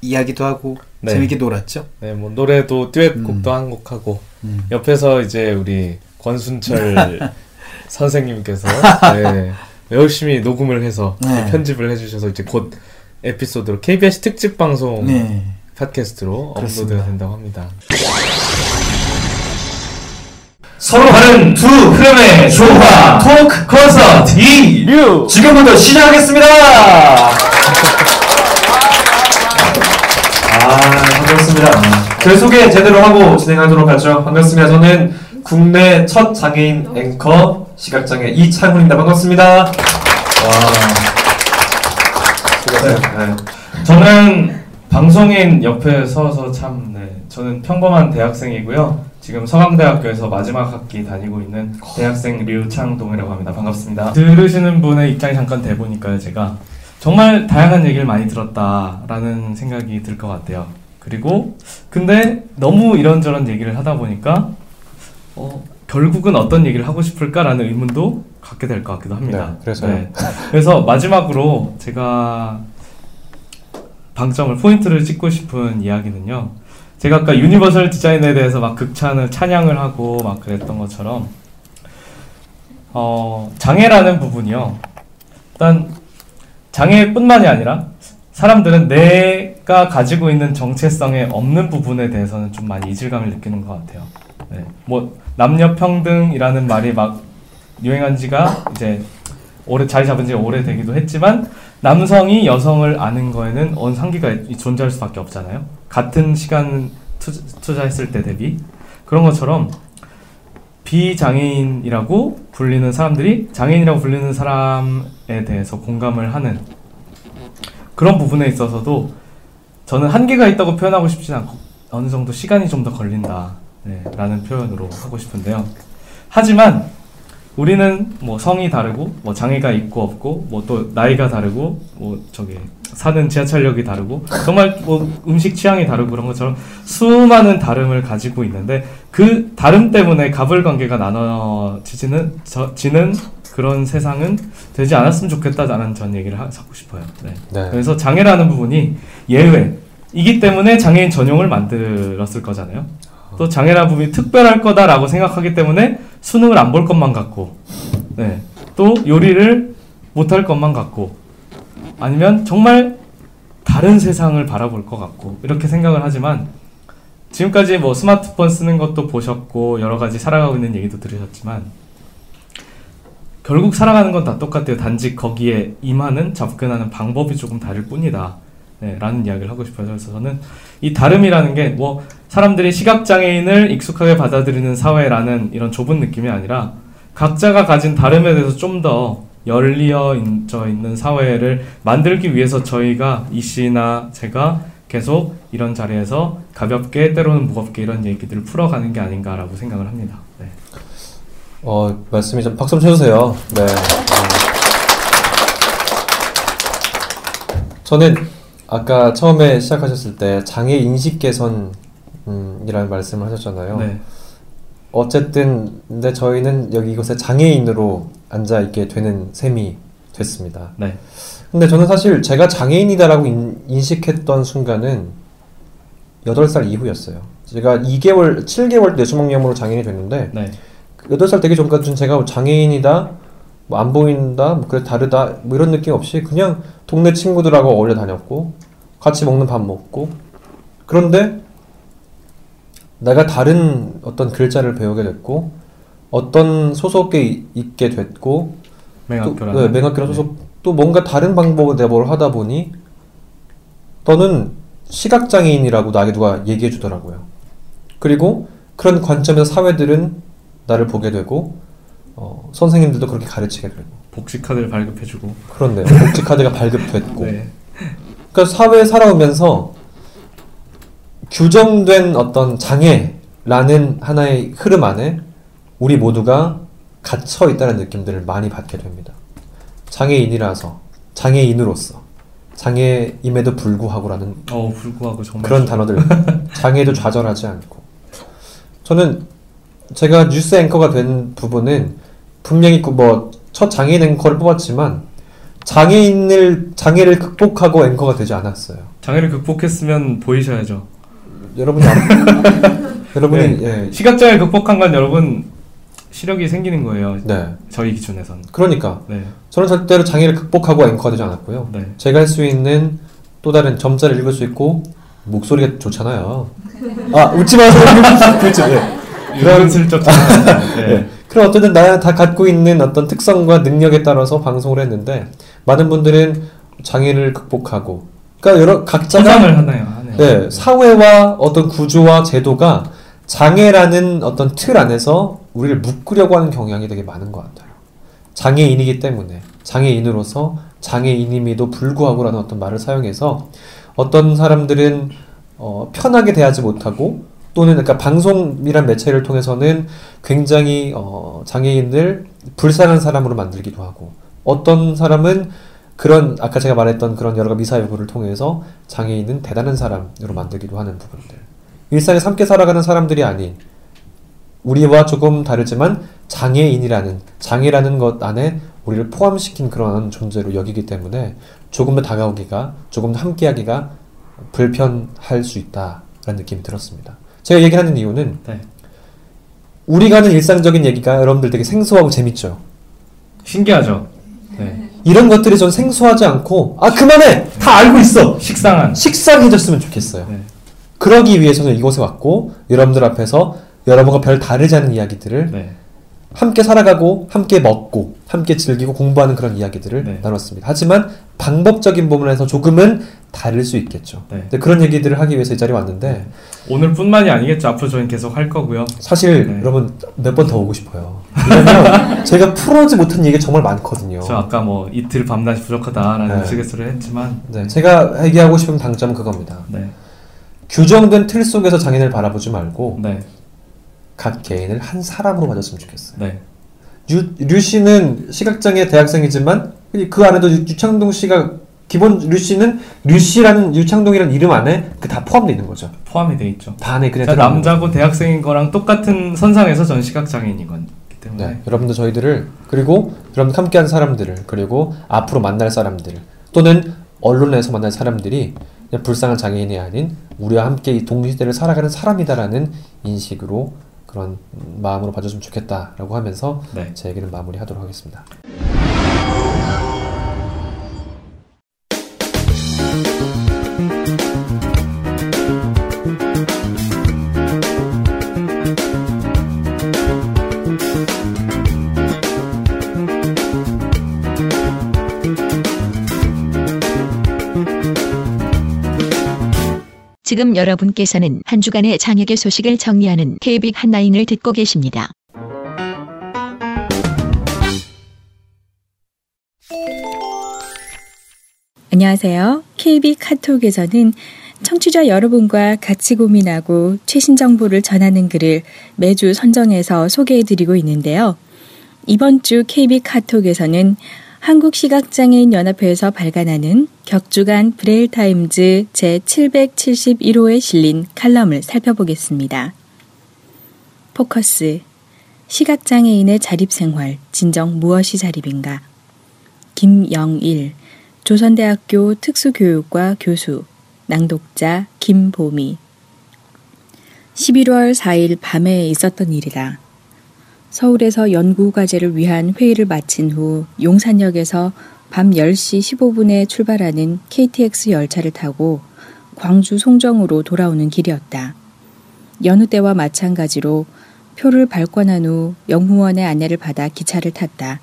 이야기도 하고 네. 재밌게 놀았죠. 네, 뭐 노래도 듀엣곡도 한곡 하고 음. 옆에서 이제 우리 권순철 선생님께서 네, 열심히 녹음을 해서 네. 편집을 해주셔서 이제 곧 에피소드로 KBS 특집 방송 네. 팟캐스트로. 업로드가 된다고 합니다. 서로 다른 두 흐름의 조화 토크 콘서트 이류 지금부터 시작하겠습니다. 반갑습니다. 저희 소개 제대로 하고 진행하도록 하죠. 반갑습니다. 저는 국내 첫 장애인 앵커 시각장애 이창훈입니다. 반갑습니다. 와. 네. 저는 방송인 옆에 서서 참, 네. 저는 평범한 대학생이고요. 지금 서강대학교에서 마지막 학기 다니고 있는 대학생 류창동이라고 합니다. 반갑습니다. 들으시는 분의 입장이 잠깐 돼보니까요, 제가 정말 다양한 얘기를 많이 들었다라는 생각이 들 것 같아요. 그리고 근데 너무 이런저런 얘기를 하다 보니까 어, 결국은 어떤 얘기를 하고 싶을까라는 의문도 갖게 될 것 같기도 합니다. 네, 그래서요? 그래서 마지막으로 제가 방점을 포인트를 찍고 싶은 이야기는요. 제가 아까 유니버설 디자인에 대해서 막 극찬을 찬양을 하고 막 그랬던 것처럼 어, 장애라는 부분이요. 일단 장애뿐만이 아니라 사람들은 내가 가지고 있는 정체성에 없는 부분에 대해서는 좀 많이 이질감을 느끼는 것 같아요. 네. 뭐 남녀 평등이라는 말이 막 유행한 지가 이제 오래 자리 잡은 지 오래되기도 했지만 남성이 여성을 아는 거에는 어느 한계가 존재할 수밖에 없잖아요. 같은 시간 투자, 투자했을 때 대비 그런 것처럼 비장애인이라고 불리는 사람들이 장애인이라고 불리는 사람에 대해서 공감을 하는 그런 부분에 있어서도 저는 한계가 있다고 표현하고 싶진 않고 어느 정도 시간이 좀 더 걸린다 네, 라는 표현으로 하고 싶은데요. 하지만 우리는 뭐 성이 다르고 뭐 장애가 있고 없고 뭐 또 나이가 다르고 뭐 저기 사는 지하철역이 다르고 정말 뭐 음식 취향이 다르고 그런 것처럼 수많은 다름을 가지고 있는데 그 다름 때문에 갑을 관계가 나눠지는 저, 지는 그런 세상은 되지 않았으면 좋겠다라는 전 얘기를 하, 하고 싶어요. 네. 네. 그래서 장애라는 부분이 예외이기 때문에 장애인 전용을 만들었을 거잖아요. 또 장애라는 부분이 특별할 거다라고 생각하기 때문에 수능을 안 볼 것만 같고, 네. 또 요리를 못 할 것만 같고, 아니면 정말 다른 세상을 바라볼 것 같고, 이렇게 생각을 하지만, 지금까지 뭐 스마트폰 쓰는 것도 보셨고, 여러 가지 살아가고 있는 얘기도 들으셨지만, 결국 살아가는 건 다 똑같아요. 단지 거기에 임하는, 접근하는 방법이 조금 다를 뿐이다. 네, 라는 이야기를 하고 싶어요. 그래서 저는 이 다름이라는 게 뭐 사람들이 시각장애인을 익숙하게 받아들이는 사회라는 이런 좁은 느낌이 아니라 각자가 가진 다름에 대해서 좀 더 열리어 져 있는 사회를 만들기 위해서 저희가 이 씨나 제가 계속 이런 자리에서 가볍게 때로는 무겁게 이런 얘기들을 풀어가는 게 아닌가라고 생각을 합니다. 네. 어, 말씀이 좀 박수 좀 쳐주세요. 네. 저는 아까 처음에 시작하셨을 때 장애 인식 개선이라는 말씀을 하셨잖아요. 네. 어쨌든 근데 저희는 여기 이곳에 장애인으로 앉아 있게 되는 셈이 됐습니다. 네. 근데 저는 사실 제가 장애인이다라고 인, 인식했던 순간은 8살 이후였어요. 제가 2개월, 7개월 뇌수막염으로 장애인이 됐는데 네. 8살 되기 전까지는 제가 장애인이다, 뭐 안 보인다, 뭐 그래 다르다, 뭐 이런 느낌 없이 그냥 동네 친구들하고 어울려 다녔고 같이 먹는 밥 먹고 그런데 내가 다른 어떤 글자를 배우게 됐고 어떤 소속에 이- 있게 됐고 맹학교라는? 또, 네, 맹학교라는 소속 또 뭔가 다른 방법으로 내뭘 하다 보니 너는 시각장애인이라고 나에게 누가 얘기해 주더라고요. 그리고 그런 관점에서 사회들은 나를 보게 되고 어, 선생님들도 그렇게 가르치게 되고. 복지 카드를 발급해주고. 그런데 복지 카드가 발급됐고. 네. 그러니까 사회에 살아오면서 규정된 어떤 장애라는 하나의 흐름 안에 우리 모두가 갇혀 있다는 느낌들을 많이 받게 됩니다. 장애인이라서 장애인으로서 장애임에도 불구하고라는 어 불구하고 정말. 그런 단어들. 장애도 좌절하지 않고. 저는 제가 뉴스 앵커가 된 부분은 분명히 그뭐첫 장애인 앵커를 뽑았지만 장애인을 장애를 극복하고 앵커가 되지 않았어요. 장애를 극복했으면 보이셔야죠. 여러분이 안- 여러분이 네. 예. 시각장애 극복한 건 여러분 시력이 생기는 거예요. 네. 저희 기준에선. 그러니까 네. 저는 절대로 장애를 극복하고 앵커가 되지 않았고요. 네. 제가 할 수 있는 또 다른 점자를 읽을 수 있고 목소리가 좋잖아요. 아 웃지 마세요. 그렇죠. 네. 은근슬쩍 전화하는, 네. 네. 그런 어쨌든 나 다 갖고 있는 어떤 특성과 능력에 따라서 방송을 했는데 많은 분들은 장애를 극복하고 그러니까 여러 각자가 포장을 하나요, 하네요. 네, 사회와 어떤 구조와 제도가 장애라는 어떤 틀 안에서 우리를 묶으려고 하는 경향이 되게 많은 것 같아요. 장애인이기 때문에 장애인으로서 장애인임에도 불구하고라는 어떤 말을 사용해서 어떤 사람들은 어, 편하게 대하지 못하고 또는 그러니까 방송이란 매체를 통해서는 굉장히 어, 장애인을 불쌍한 사람으로 만들기도 하고 어떤 사람은 그런 아까 제가 말했던 그런 여러 가지 미사 여부를 통해서 장애인은 대단한 사람으로 만들기도 하는 부분들 일상에서 함께 살아가는 사람들이 아닌 우리와 조금 다르지만 장애인이라는 장애라는 것 안에 우리를 포함시킨 그런 존재로 여기기 때문에 조금 더 다가오기가 조금 더 함께하기가 불편할 수 있다라는 느낌이 들었습니다. 제가 얘기하는 이유는 네. 우리가 하는 일상적인 얘기가 여러분들 되게 생소하고 재밌죠. 신기하죠. 네. 이런 것들이 전 생소하지 않고 아 그만해 다 알고 있어 식상한 식상해졌으면 좋겠어요. 네. 그러기 위해서는 이곳에 왔고 여러분들 앞에서 여러분과 별 다르지 않은 이야기들을 네. 함께 살아가고 함께 먹고 함께 즐기고 공부하는 그런 이야기들을 나눴습니다. 하지만 방법적인 부분에서 조금은 다를 수 있겠죠. 네. 그런 얘기들을 하기 위해서 이 자리에 왔는데 오늘뿐만이 아니겠죠. 앞으로 저희는 계속 할 거고요. 사실 네. 여러분 몇 번 더 오고 싶어요. 왜냐면 제가 풀어지 못한 얘기가 정말 많거든요. 저 아까 뭐 이틀 밤낮이 부족하다라는 네. 우스갯소리를 했지만 네, 제가 얘기하고 싶은 당점은 그겁니다. 네. 규정된 틀 속에서 장애인을 바라보지 말고 네. 각 개인을 한 사람으로 봐줬으면 좋겠어요. 네. 유, 류 씨는 시각장애 대학생이지만 그 안에도 유, 유창동 씨가 기본 류 씨는 류 씨라는 유창동이라는 이름 안에 그 다 포함되어 있는 거죠. 포함이 돼 있죠. 반에 그냥 제가 들어가는 남자고 대학생인 거랑 똑같은 선상에서 전 시각장애인인 거기 때문에 네, 여러분들 저희들을 그리고 여러분 함께한 사람들을 그리고 앞으로 만날 사람들 또는 언론에서 만날 사람들이 그냥 불쌍한 장애인이 아닌 우리와 함께 이 동시대를 살아가는 사람이다라는 인식으로 그런 마음으로 봐줬으면 좋겠다라고 하면서 네. 제 얘기는 마무리하도록 하겠습니다. 지금 여러분께서는 한 주간의 장혁의 소식을 정리하는 KBIC 한라인을 듣고 계십니다. 안녕하세요. KB 카톡에서는 청취자 여러분과 같이 고민하고 최신 정보를 전하는 글을 매주 선정해서 소개해 드리고 있는데요. 이번 주 KB 카톡에서는 한국시각장애인 연합회에서 발간하는 격주간 브레일 타임즈 제 771호에 실린 칼럼을 살펴보겠습니다. 포커스 시각장애인의 자립생활 진정 무엇이 자립인가 김영일 조선대학교 특수교육과 교수 낭독자 김보미 11월 4일 밤에 있었던 일이다. 서울에서 연구과제를 위한 회의를 마친 후 용산역에서 밤 10시 15분에 출발하는 KTX 열차를 타고 광주 송정으로 돌아오는 길이었다. 여느 때와 마찬가지로 표를 발권한 후 영무원의 안내를 받아 기차를 탔다.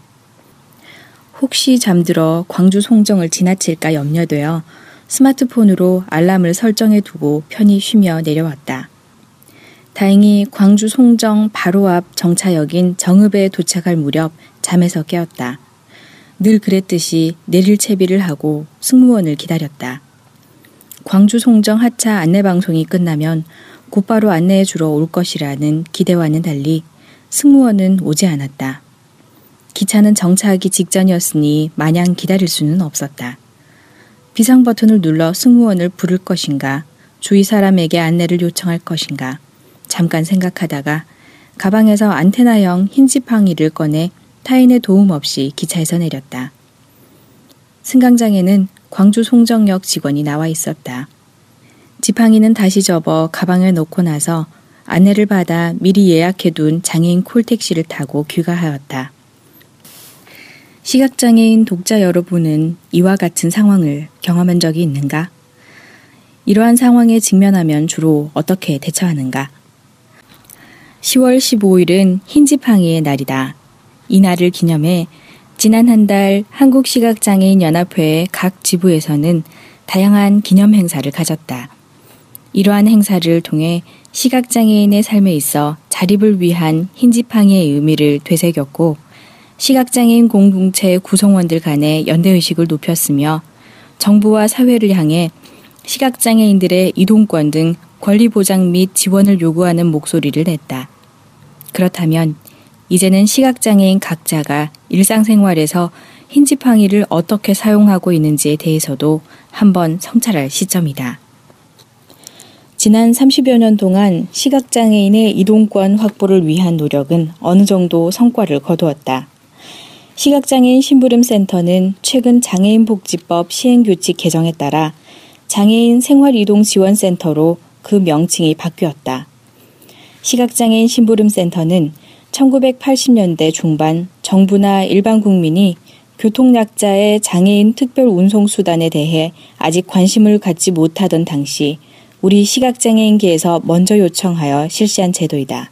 혹시 잠들어 광주 송정을 지나칠까 염려되어 스마트폰으로 알람을 설정해 두고 편히 쉬며 내려왔다. 다행히 광주 송정 바로 앞 정차역인 정읍에 도착할 무렵 잠에서 깨었다. 늘 그랬듯이 내릴 채비를 하고 승무원을 기다렸다. 광주 송정 하차 안내 방송이 끝나면 곧바로 안내해 주러 올 것이라는 기대와는 달리 승무원은 오지 않았다. 기차는 정차하기 직전이었으니 마냥 기다릴 수는 없었다. 비상 버튼을 눌러 승무원을 부를 것인가, 주위 사람에게 안내를 요청할 것인가, 잠깐 생각하다가 가방에서 안테나형 흰 지팡이를 꺼내 타인의 도움 없이 기차에서 내렸다. 승강장에는 광주 송정역 직원이 나와 있었다. 지팡이는 다시 접어 가방에 넣고 나서 안내를 받아 미리 예약해둔 장애인 콜택시를 타고 귀가하였다. 시각장애인 독자 여러분은 이와 같은 상황을 경험한 적이 있는가? 이러한 상황에 직면하면 주로 어떻게 대처하는가? 10월 15일은 흰지팡이의 날이다. 이 날을 기념해 지난 한 달 한국시각장애인 연합회의 각 지부에서는 다양한 기념 행사를 가졌다. 이러한 행사를 통해 시각장애인의 삶에 있어 자립을 위한 흰지팡이의 의미를 되새겼고 시각장애인 공동체 구성원들 간의 연대의식을 높였으며 정부와 사회를 향해 시각장애인들의 이동권 등 권리 보장 및 지원을 요구하는 목소리를 냈다. 그렇다면 이제는 시각장애인 각자가 일상생활에서 흰지팡이를 어떻게 사용하고 있는지에 대해서도 한번 성찰할 시점이다. 지난 30여 년 동안 시각장애인의 이동권 확보를 위한 노력은 어느 정도 성과를 거두었다. 시각장애인 심부름센터는 최근 장애인복지법 시행규칙 개정에 따라 장애인 생활이동지원센터로 그 명칭이 바뀌었다. 시각장애인 심부름센터는 1980년대 중반 정부나 일반 국민이 교통약자의 장애인 특별 운송수단에 대해 아직 관심을 갖지 못하던 당시 우리 시각장애인계에서 먼저 요청하여 실시한 제도이다.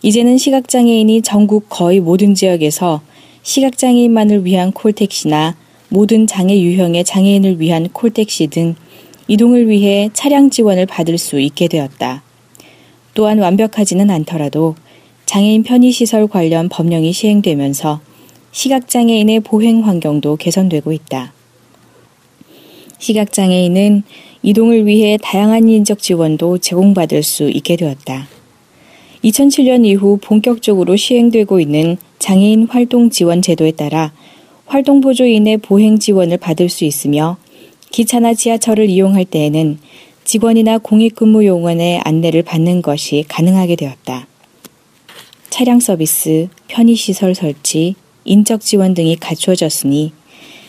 이제는 시각장애인이 전국 거의 모든 지역에서 시각장애인만을 위한 콜택시나 모든 장애 유형의 장애인을 위한 콜택시 등 이동을 위해 차량 지원을 받을 수 있게 되었다. 또한 완벽하지는 않더라도 장애인 편의시설 관련 법령이 시행되면서 시각장애인의 보행 환경도 개선되고 있다. 시각장애인은 이동을 위해 다양한 인적 지원도 제공받을 수 있게 되었다. 2007년 이후 본격적으로 시행되고 있는 장애인 활동 지원 제도에 따라 활동 보조인의 보행 지원을 받을 수 있으며 기차나 지하철을 이용할 때에는 직원이나 공익근무 요원의 안내를 받는 것이 가능하게 되었다. 차량 서비스, 편의시설 설치, 인적 지원 등이 갖추어졌으니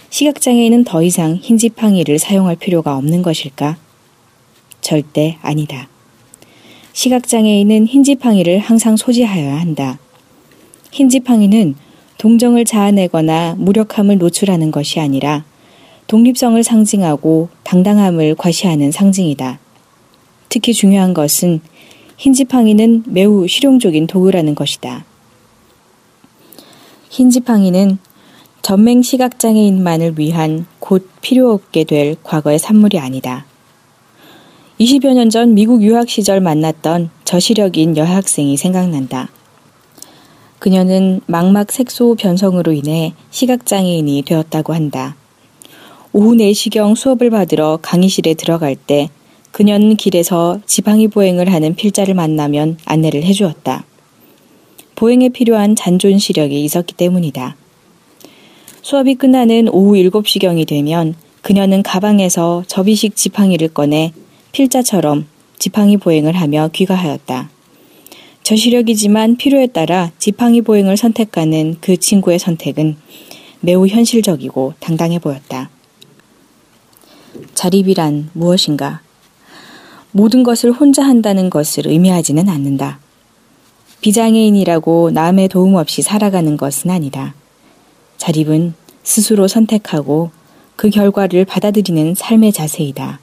시각장애인은 더 이상 흰지팡이를 사용할 필요가 없는 것일까? 절대 아니다. 시각장애인은 흰지팡이를 항상 소지하여야 한다. 흰지팡이는 동정을 자아내거나 무력함을 노출하는 것이 아니라 독립성을 상징하고 당당함을 과시하는 상징이다. 특히 중요한 것은 흰 지팡이는 매우 실용적인 도구라는 것이다. 흰 지팡이는 전맹 시각장애인만을 위한 곧 필요 없게 될 과거의 산물이 아니다. 20여 년 전 미국 유학 시절 만났던 저시력인 여학생이 생각난다. 그녀는 망막 색소 변성으로 인해 시각장애인이 되었다고 한다. 오후 4시경 수업을 받으러 강의실에 들어갈 때 그녀는 길에서 지방이 보행을 하는 필자를 만나면 안내를 해주었다. 보행에 필요한 잔존 시력이 있었기 때문이다. 수업이 끝나는 오후 7시경이 되면 그녀는 가방에서 접이식 지팡이를 꺼내 필자처럼 지팡이 보행을 하며 귀가하였다. 저시력이지만 필요에 따라 지팡이 보행을 선택하는 그 친구의 선택은 매우 현실적이고 당당해 보였다. 자립이란 무엇인가? 모든 것을 혼자 한다는 것을 의미하지는 않는다. 비장애인이라고 남의 도움 없이 살아가는 것은 아니다. 자립은 스스로 선택하고 그 결과를 받아들이는 삶의 자세이다.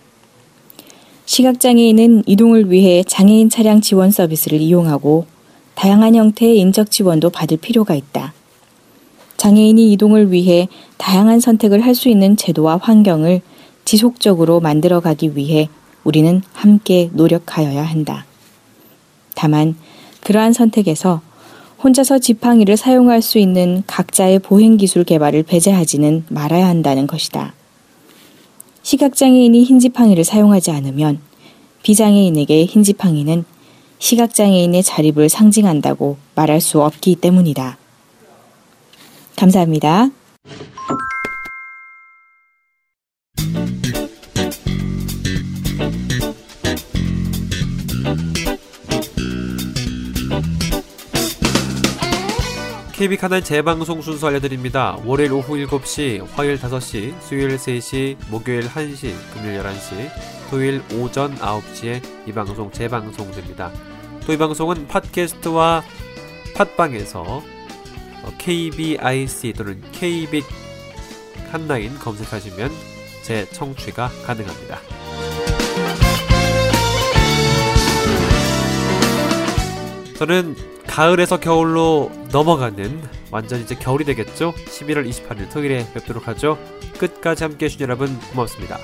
시각장애인은 이동을 위해 장애인 차량 지원 서비스를 이용하고 다양한 형태의 인적 지원도 받을 필요가 있다. 장애인이 이동을 위해 다양한 선택을 할 수 있는 제도와 환경을 지속적으로 만들어가기 위해 우리는 함께 노력하여야 한다. 다만 그러한 선택에서 혼자서 지팡이를 사용할 수 있는 각자의 보행 기술 개발을 배제하지는 말아야 한다는 것이다. 시각장애인이 흰 지팡이를 사용하지 않으면 비장애인에게 흰 지팡이는 시각장애인의 자립을 상징한다고 말할 수 없기 때문이다. 감사합니다. KB 카날 재방송 순서 알려드립니다. 월요일 오후 7시, 화요일 5시, 수요일 3시, 목요일 1시, 금요일 11시, 토요일 오전 9시에 이 방송 재방송됩니다. 또 이 방송은 팟캐스트와 팟빵에서 KBIC 또는 KBIC 한라인 검색하시면 재청취가 가능합니다. 저는 가을에서 겨울로 넘어가는 완전 이제 겨울이 되겠죠? 11월 28일 토요일에 뵙도록 하죠. 끝까지 함께 해주신 여러분 고맙습니다.